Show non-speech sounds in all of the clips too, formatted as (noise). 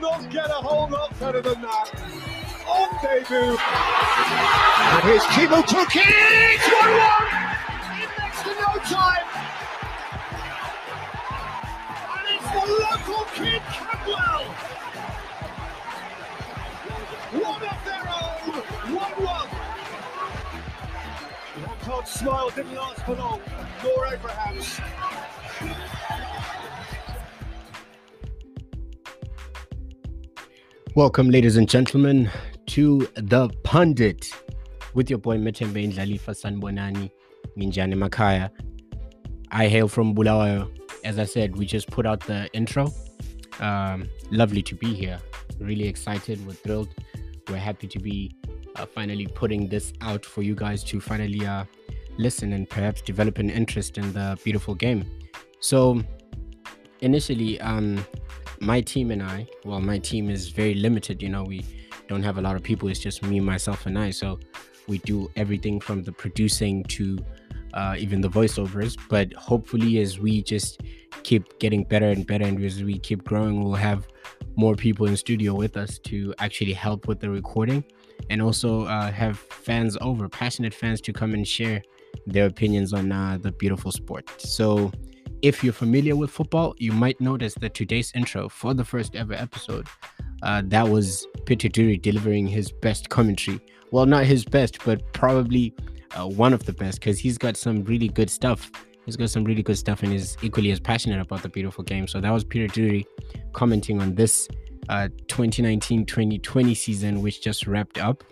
not get a whole lot better than that. On debut. And here's Kibo Tuki. It's 1 1 in next to no time. And it's the local kid Cadwell. One of their own. 1 1. Walcott's smile didn't last for long, nor Abraham's. Welcome, ladies and gentlemen, to the pundit with your boy Methembe Ndlalifa Sanbonani Minjani Makaya. I hail from Bulawayo. As I said, we just put out the intro. Um, lovely to be here. Really excited. We're thrilled. We're happy to be uh, finally putting this out for you guys to finally uh, listen and perhaps develop an interest in the beautiful game. So, initially, um, my team and I, well, my team is very limited. You know, we don't have a lot of people. It's just me, myself, and I. So we do everything from the producing to uh, even the voiceovers. But hopefully, as we just keep getting better and better, and as we keep growing, we'll have more people in studio with us to actually help with the recording, and also uh, have fans over, passionate fans, to come and share their opinions on uh, the beautiful sport. So if you're familiar with football, you might notice that today's intro for the first ever episode, uh, that was Peter Drury delivering his best commentary. Well, not his best, but probably uh, one of the best because he's got some really good stuff. He's got some really good stuff and is equally as passionate about the beautiful game. So that was Peter Drury commenting on this 2019-2020 uh, season, which just wrapped up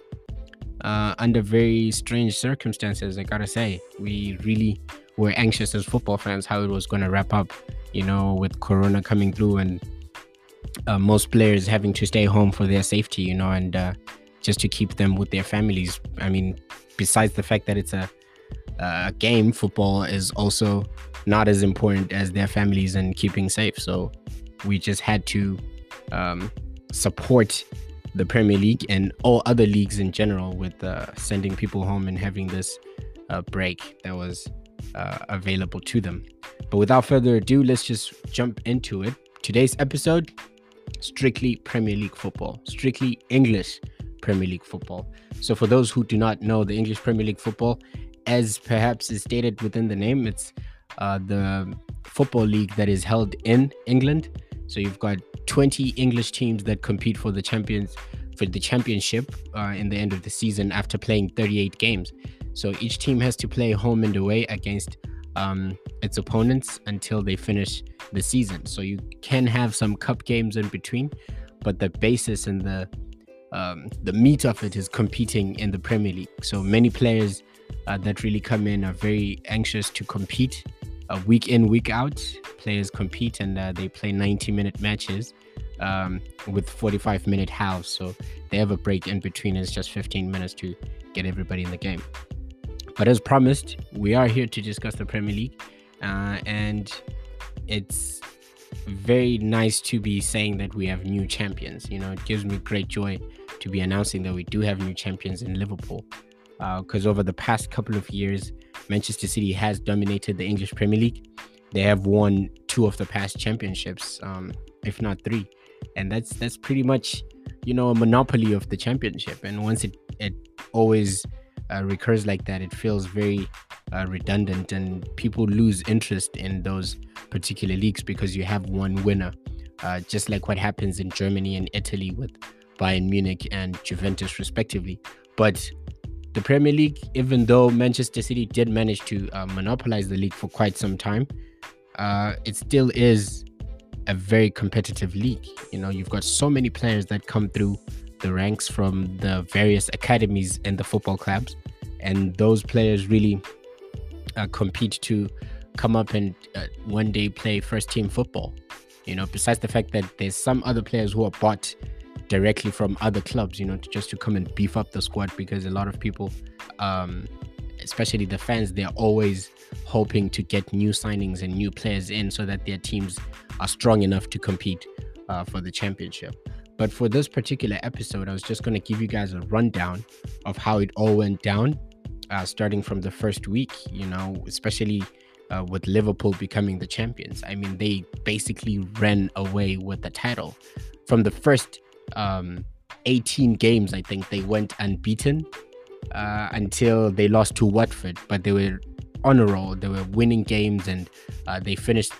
uh, under very strange circumstances. I gotta say, we really were anxious as football fans how it was going to wrap up. You know, with Corona coming through and uh, most players having to stay home for their safety. You know, and uh, just to keep them with their families. I mean, besides the fact that it's a a game, football is also not as important as their families and keeping safe. So we just had to um, support the Premier League and all other leagues in general with uh, sending people home and having this uh, break that was uh, available to them. But without further ado, let's just jump into it. Today's episode strictly Premier League football, strictly English Premier League football. So, for those who do not know the English Premier League football, as perhaps is stated within the name, it's uh, the football league that is held in England. So, you've got 20 English teams that compete for the champions for the championship uh, in the end of the season after playing 38 games. So each team has to play home and away against um, its opponents until they finish the season. So you can have some cup games in between, but the basis and the um, the meat of it is competing in the Premier League. So many players uh, that really come in are very anxious to compete. Uh, week in, week out, players compete and uh, they play 90 minute matches um, with 45 minute halves. So they have a break in between. It's just 15 minutes to get everybody in the game. But as promised, we are here to discuss the Premier League, uh, and it's very nice to be saying that we have new champions. You know, it gives me great joy to be announcing that we do have new champions in Liverpool. Because uh, over the past couple of years, Manchester City has dominated the English Premier League. They have won two of the past championships, um, if not three, and that's that's pretty much you know a monopoly of the championship. And once it it always uh, recurs like that, it feels very uh, redundant and people lose interest in those particular leagues because you have one winner. Uh, just like what happens in Germany and Italy with Bayern Munich and Juventus, respectively. But the Premier League, even though Manchester City did manage to uh, monopolize the league for quite some time, uh, it still is a very competitive league. You know, you've got so many players that come through the ranks from the various academies and the football clubs, and those players really uh, compete to come up and uh, one day play first team football. You know, besides the fact that there's some other players who are bought directly from other clubs, you know, to, just to come and beef up the squad because a lot of people, um, especially the fans, they're always hoping to get new signings and new players in so that their teams are strong enough to compete uh, for the championship. But for this particular episode, I was just going to give you guys a rundown of how it all went down, uh, starting from the first week, you know, especially uh, with Liverpool becoming the champions. I mean, they basically ran away with the title. From the first um, 18 games, I think they went unbeaten uh, until they lost to Watford, but they were on a roll. They were winning games and uh, they finished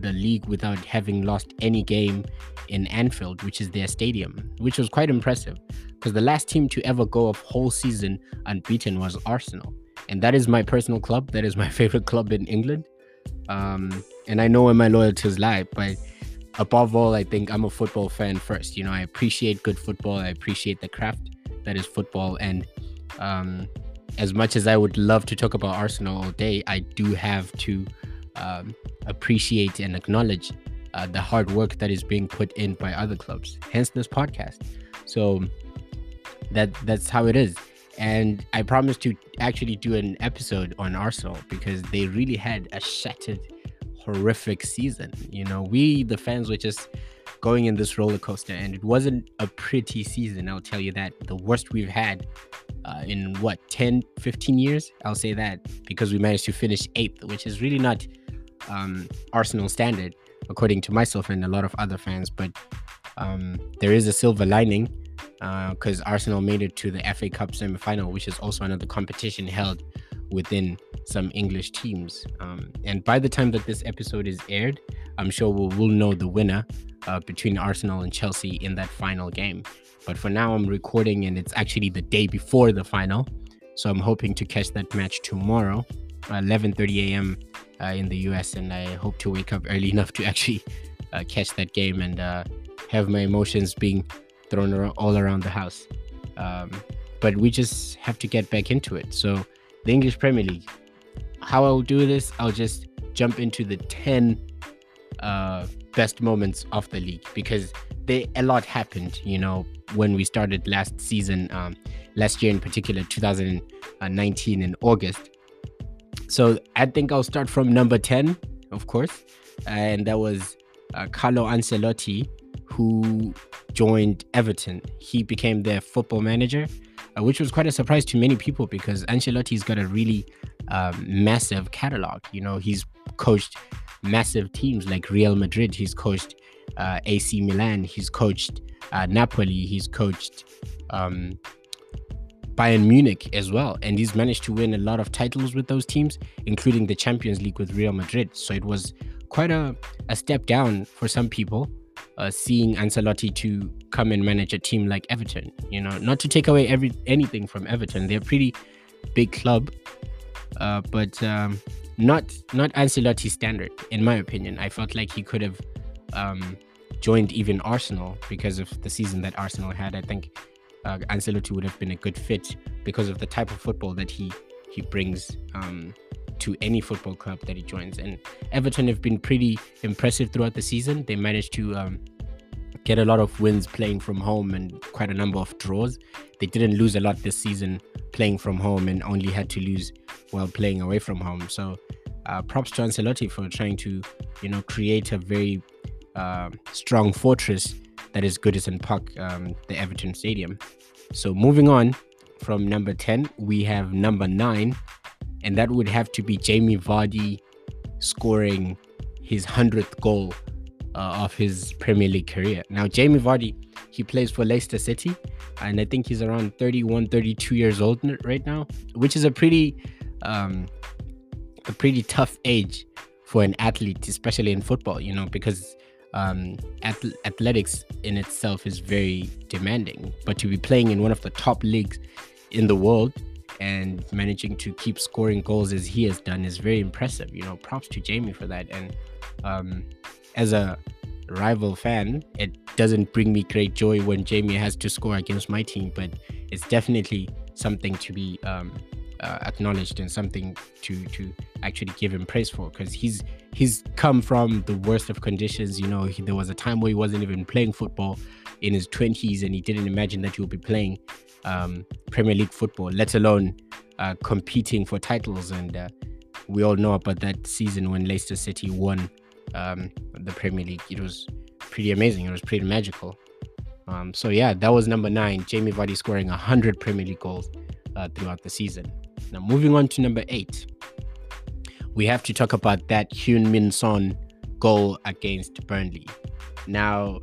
the league without having lost any game in Anfield, which is their stadium, which was quite impressive because the last team to ever go a whole season unbeaten was Arsenal. And that is my personal club. That is my (laughs) favorite club in England. Um, and I know where my loyalties lie, but above all, I think I'm a football fan first. You know, I appreciate good football. I appreciate the craft that is football. And um, as much as I would love to talk about Arsenal all day, I do have to um, appreciate and acknowledge uh, the hard work that is being put in by other clubs. Hence this podcast. So that that's how it is. And I promised to actually do an episode on Arsenal because they really had a shattered, horrific season. You know, we the fans were just going in this roller coaster, and it wasn't a pretty season. I'll tell you that. The worst we've had uh, in what 10, 15 years. I'll say that because we managed to finish eighth, which is really not um, Arsenal standard, according to myself and a lot of other fans. But um, there is a silver lining because uh, Arsenal made it to the FA Cup semi final, which is also another competition held within some English teams. Um, and by the time that this episode is aired, I'm sure we'll, we'll know the winner uh, between Arsenal and Chelsea in that final game. But for now, I'm recording and it's actually the day before the final. So I'm hoping to catch that match tomorrow, 11:30 a.m uh, in the US, and I hope to wake up (laughs) early enough to actually uh, catch that game and uh, have my emotions being thrown around, all around the house. Um, but we just have to get back into it. So, the English Premier League. How I'll do this, I'll just jump into the 10 uh, best moments of the league because they a lot happened, you know, when we started last season, um, last year in particular, 2019 in August. So I think I'll start from number 10, of course. And that was uh, Carlo Ancelotti, who joined Everton. He became their football manager, uh, which was quite a surprise to many people because Ancelotti's got a really um, massive catalog. You know, he's coached massive teams like Real Madrid, he's coached uh, AC Milan, he's coached uh, Napoli, he's coached um, Bayern Munich as well. And he's managed to win a lot of titles with those teams, including the Champions League with Real Madrid. So it was quite a, a step down for some people, uh, seeing Ancelotti to come and manage a team like Everton. You know, not to take away every anything from Everton, they're a pretty big club, uh, but um, not not Ancelotti standard, in my opinion. I felt like he could have um, joined even Arsenal because of the season that Arsenal had. I think uh, Ancelotti would have been a good fit because of the type of football that he he brings um, to any football club that he joins. And Everton have been pretty impressive throughout the season. They managed to um, get a lot of wins playing from home and quite a number of draws. They didn't lose a lot this season playing from home and only had to lose while playing away from home. So uh, props to Ancelotti for trying to, you know, create a very uh, strong fortress that is Goodison Park, um, the Everton Stadium. So moving on from number 10, we have number nine, and that would have to be Jamie Vardy scoring his 100th goal uh, of his Premier League career. Now, Jamie Vardy, he plays for Leicester City, and I think he's around 31, 32 years old right now, which is a pretty, um, a pretty tough age for an athlete, especially in football, you know, because um, ath- athletics in itself is very demanding. But to be playing in one of the top leagues in the world and managing to keep scoring goals as he has done is very impressive. You know, props to Jamie for that. And um, as a rival fan, it doesn't bring me great joy when Jamie has to score against my team, but it's definitely something to be um, uh, acknowledged and something to to actually give him praise for because he's he's come from the worst of conditions. You know, he, there was a time where he wasn't even playing football in his 20s and he didn't imagine that he would be playing um, Premier League football, let alone uh, competing for titles. And uh, we all know about that season when Leicester City won um, the Premier League. It was pretty amazing. It was pretty magical. Um, so yeah, that was number nine. Jamie Vardy scoring 100 Premier League goals uh, throughout the season. Now moving on to number eight we have to talk about that Heung-min Son goal against Burnley. Now,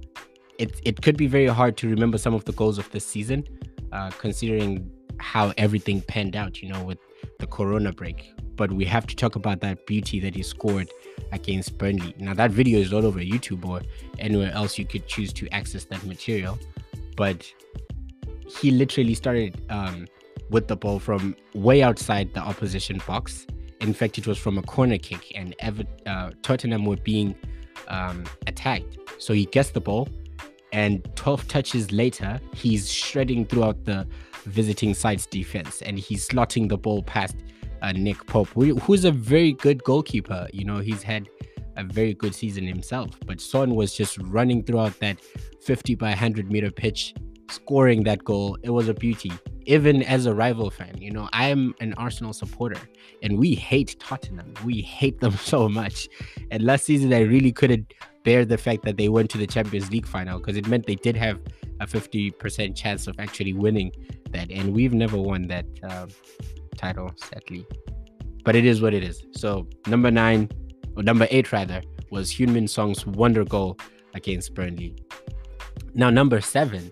it it could be very hard to remember some of the goals of this season, uh, considering how everything panned out. You know, with the Corona break. But we have to talk about that beauty that he scored against Burnley. Now that video is all over YouTube or anywhere else you could choose to access that material. But he literally started um, with the ball from way outside the opposition box. In fact, it was from a corner kick, and Ever- uh, Tottenham were being um, attacked. So he gets the ball, and 12 touches later, he's shredding throughout the visiting side's defense, and he's slotting the ball past uh, Nick Pope, who's a very good goalkeeper. You know, he's had a very good season himself, but Son was just running throughout that 50 by 100 meter pitch, scoring that goal. It was a beauty. Even as a rival fan, you know, I am an Arsenal supporter and we hate Tottenham. We hate them (laughs) so much. And last season, I really couldn't bear the fact that they went to the Champions League final because it meant they did have a 50% chance of actually winning that. And we've never won that uh, title, sadly. But it is what it is. So number nine, or number eight rather, was Hyun Song's wonder goal against Burnley. Now, number seven,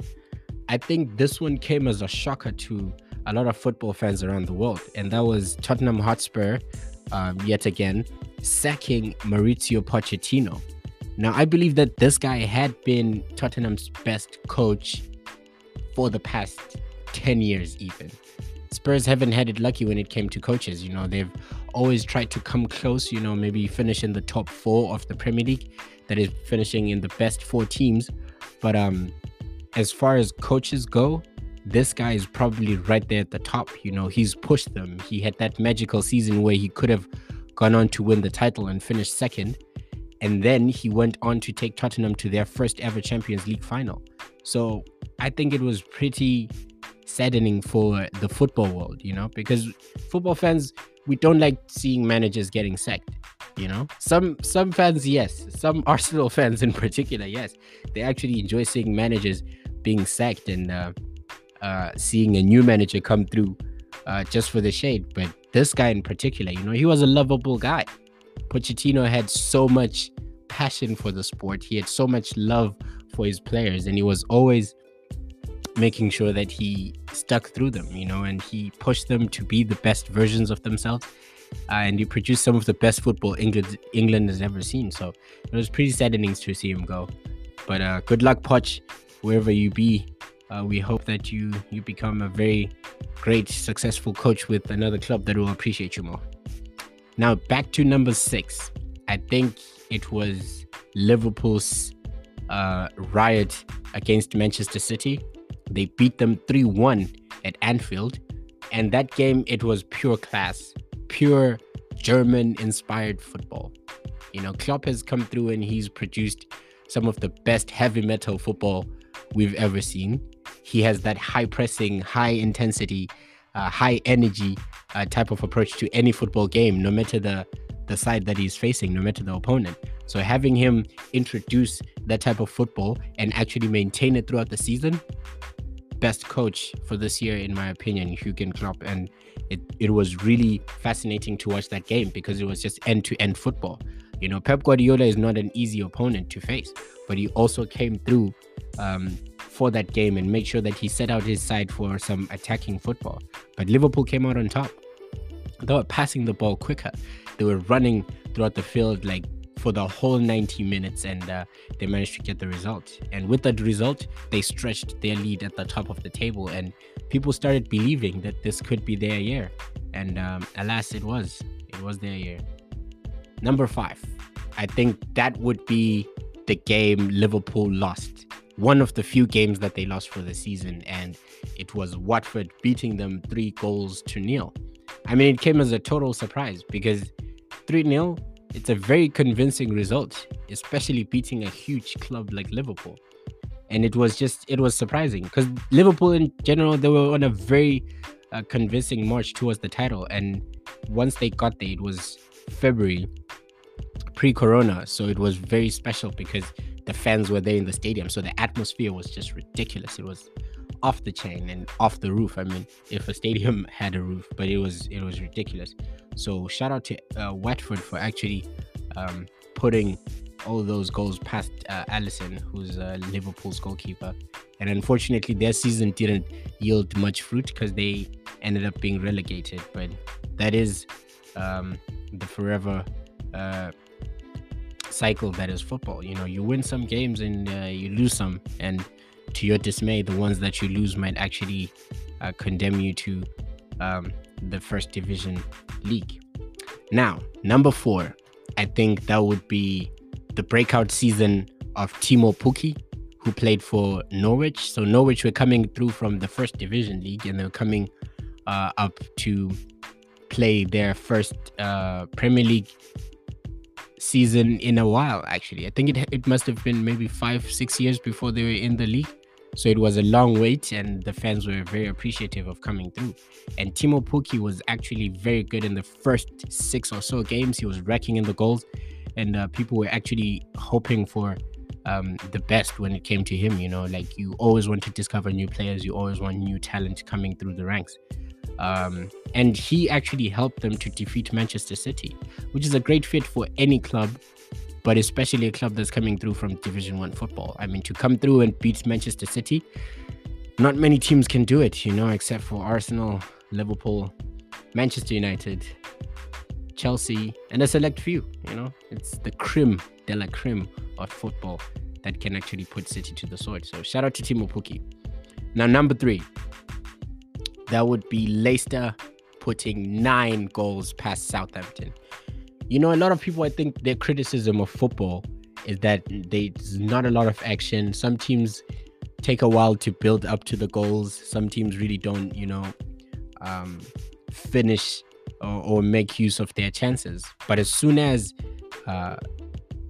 I think this one came as a shocker to a lot of football fans around the world, and that was Tottenham Hotspur, um, yet again, sacking Mauricio Pochettino. Now, I believe that this guy had been Tottenham's best coach for the past 10 years, even. Spurs haven't had it lucky when it came to coaches. You know, they've always tried to come close, you know, maybe finish in the top four of the Premier League, that is finishing in the best four teams. But um, as far as coaches go, this guy is probably right there at the top. You know, he's pushed them. He had that magical season where he could have gone on to win the title and finish second. And then he went on to take Tottenham to their first ever Champions League final. So I think it was pretty saddening for the football world, you know, because football fans, we don't like seeing managers getting sacked. You know, some some fans, yes, some Arsenal (laughs) fans in particular, yes, they actually enjoy seeing managers being sacked and uh, uh, seeing a new manager come through uh, just for the shade. But this guy in particular, you know, he was a lovable guy. Pochettino had so much passion for the sport. He had so much love for his players, and he was always making sure that he stuck through them, you know, and he pushed them to be the best versions of themselves. And he produced some of the best football England England has ever seen. So it was pretty saddening to see him go. But uh, good luck, Poch, wherever you be. Uh, we hope that you you become a very great, successful coach with another club that will appreciate you more. Now back to number six. I think it was Liverpool's uh, riot against Manchester City. They beat them 3 1 at Anfield. And that game, it was pure class, pure German inspired football. You know, Klopp has come through and he's produced some of the best heavy metal football we've ever seen. He has that high pressing, high intensity, uh, high energy uh, type of approach to any football game, no matter the the side that he's facing, no matter the opponent. So having him introduce that type of football and actually maintain it throughout the season, best coach for this year, in my opinion, Jurgen Klopp. And it, it was really fascinating to watch that game because it was just end to end football. You know, Pep Guardiola is not an easy opponent to face, but he also came through um, for that game and made sure that he set out his side for some attacking football. But Liverpool came out on top. They were passing the ball quicker. They were running throughout the field like for the whole 90 minutes and uh, they managed to get the result. And with that result, they stretched their lead at the top of the table and people started believing that this could be their year. And um, alas, it was. It was their year. Number five, I think that would be the game Liverpool lost. One of the few games that they lost for the season, and it was Watford beating them three goals to nil. I mean, it came as a total surprise because 3 0 it's a very convincing result, especially beating a huge club like Liverpool. And it was just it was surprising because Liverpool in general they were on a very uh, convincing march towards the title, and once they got there, it was February pre-corona, so it was very special because the fans were there in the stadium, so the atmosphere was just ridiculous. It was off the chain and off the roof. I mean, if a stadium (laughs) had a roof, but it was it was ridiculous. So shout out to uh, Watford for actually um, putting all those goals past uh, Alisson, who's uh, Liverpool's goalkeeper. And unfortunately, their season didn't yield much fruit because they ended up being relegated. But that is um, the forever uh, cycle that is football. You know, you win some games and uh, you lose some, and to your dismay, the ones that you lose might actually uh, condemn you to um, the first division league. Now, number four, I think that would be the breakout season of Teemu Pukki, who played for Norwich. So Norwich were coming through from the first division league, and they're coming uh, up to play their first uh, Premier League season in a while. Actually, I think it it must have been maybe five six years before they were in the league. So it was a long wait, and the fans were very appreciative of coming through. And Teemu Pukki was actually very good in the first six or so games. He was wrecking in the goals, and uh, people were actually hoping for um, the best when it came to him. You know, like you always want to discover new players, you always want new talent coming through the ranks. Um, and he actually helped them to defeat Manchester City, which is a great fit for any club, but especially a club that's coming through from Division One football. I mean, to come through and beat Manchester City, not many teams can do it, you know, except for Arsenal, Liverpool, Manchester United, Chelsea, and a select few. You know, it's the creme de la creme of football that can actually put City to the sword. So shout out to Teemu Pukki. Now, number three, that would be Leicester putting nine goals past Southampton. You know, a lot of people, I think, their criticism of football is that there's not a lot of action. Some teams take a while to build up to the goals. Some teams really don't, you know, um, finish or, or, make use of their chances. But as soon as uh,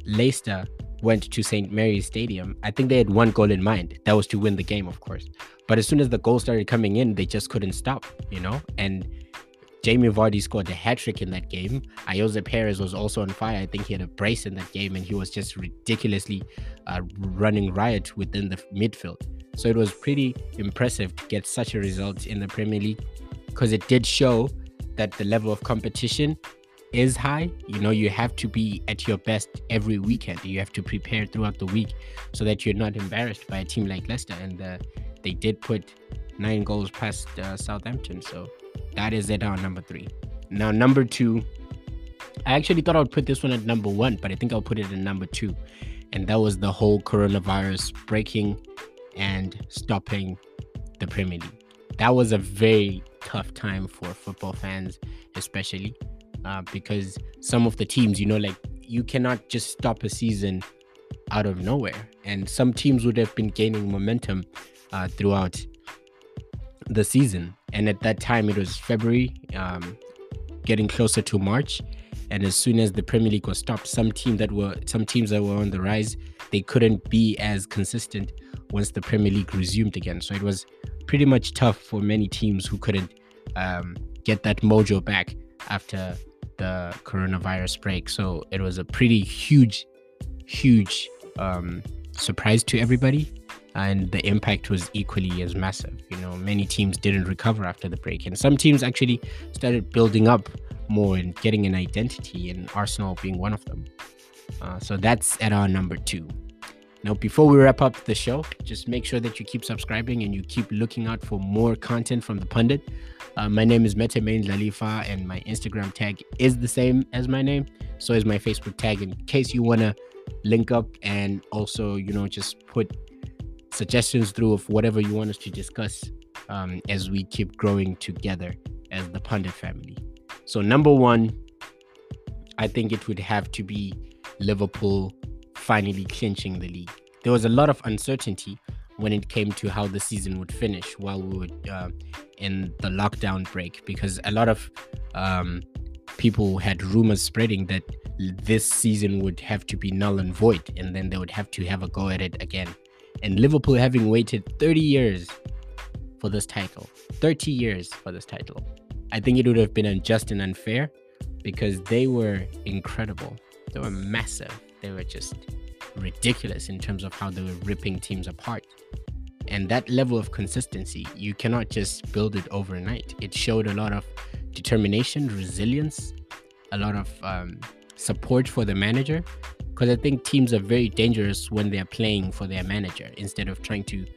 Leicester went to St. Mary's Stadium, I think they had one goal in mind. That was to win the game, of course. But as soon as the goals started coming in, they just couldn't stop, you know? And Jamie Vardy scored a hat trick in that game. Ayoze Perez was also on fire. I think he had a brace in that game and he was just ridiculously uh, running riot within the midfield. So it was pretty impressive to get such a result in the Premier League because it did show that the level of competition is high. You know, you have to be at your best every weekend. You have to prepare throughout the week so that you're not embarrassed by a team like Leicester. And uh, they did put nine goals past uh, Southampton. So that is it on number three. Now, number two, I actually thought I would put this one at number one, but I think I'll put it in number two. And that was the whole coronavirus breaking and stopping the Premier League. That was a very tough time for football fans, especially uh, because some of the teams, you know, like you cannot just stop a season out of nowhere. And some teams would have been gaining momentum uh, throughout the season. And at that time, it was February, um, getting closer to March. And as soon as the Premier League was stopped, some team that were some teams that were on the rise, they couldn't be as consistent once the Premier League resumed again. So it was pretty much tough for many teams who couldn't um, get that mojo back after the coronavirus break. So it was a pretty huge, huge um, surprise to everybody and the impact was equally as massive. You know, many teams didn't recover after the break, and some teams actually started building up more and getting an identity, and Arsenal being one of them. Uh, so that's at our number two. Now, before we wrap up the show, just make sure that you keep subscribing and you keep looking out for more content from the pundit. Uh, my name is Methembe Indlalifa, and my Instagram tag is the same as my name. So is my Facebook tag in case you want to link up and also, you know, just put suggestions through of whatever you want us to discuss um, as we keep growing together as the Pundit family. So, number one, I think it would have to be Liverpool finally clinching the league. There was a lot of uncertainty when it came to how the season would finish while we were uh, in the lockdown break because a lot of um, people had rumors spreading that this season would have to be null and void and then they would have to have a go at it again and Liverpool having waited 30 years for this title. 30 years for this title. I think it would have been unjust and unfair because they were incredible. They were massive. They were just ridiculous in terms of how they were ripping teams apart. And that level of consistency, you cannot just build it overnight. It showed a lot of determination, resilience, a lot of um, support for the manager because I think teams are very dangerous when they're playing for their manager instead of trying to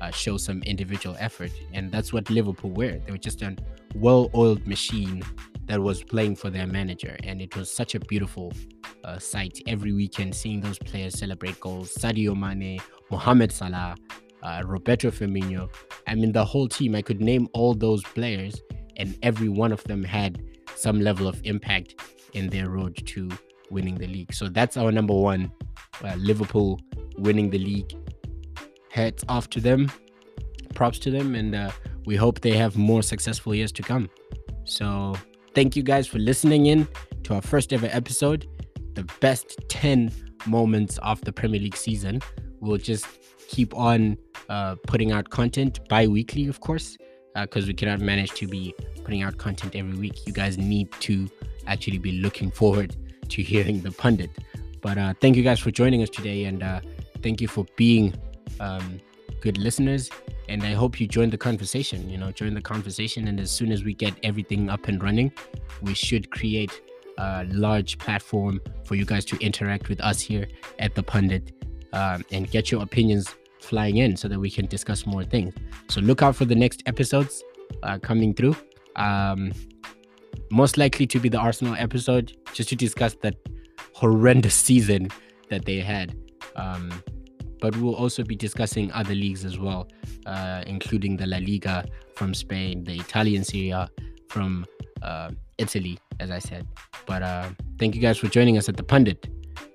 uh, show some individual effort. And that's what Liverpool were. They were just a well oiled machine that was playing for their manager. And it was such a beautiful uh, sight every weekend seeing those players celebrate goals. Sadio Mane, Mohamed Salah, uh, Roberto Firmino. I mean, the whole team, I could name all those players, and every one of them had some level of impact in their road to winning the league. So that's our number one. Uh, Liverpool winning the league. Hats off to them. Props to them. And uh, we hope they have more successful years to come. So thank you guys for listening in to our first ever episode. The best 10 moments of the Premier League season. We'll just keep on uh, putting out content bi weekly, of course, because uh, we cannot manage to be putting out content every week. You guys need to actually be looking forward to hearing the pundit. But uh, thank you guys for joining us today, and uh, thank you for being um, good listeners. And I hope you join the conversation. You know, join the conversation, and as soon as we get everything up and running, we should create a large platform for you guys to interact with us here at the pundit um, and get your opinions flying in, so that we can discuss more things. So look out for the next episodes uh, coming through. Um, most likely to be the Arsenal episode, just to discuss that horrendous season that they had. Um, but we'll also be discussing other leagues as well, uh, including the La Liga from Spain, the Italian Serie A from uh, Italy, as I said. But uh, thank you guys for joining us at the Pundit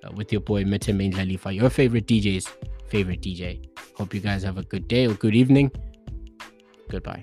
uh, with your boy Methembe Indlalifa, your favorite DJ's favorite DJ. Hope you guys have a good day or good evening. Goodbye.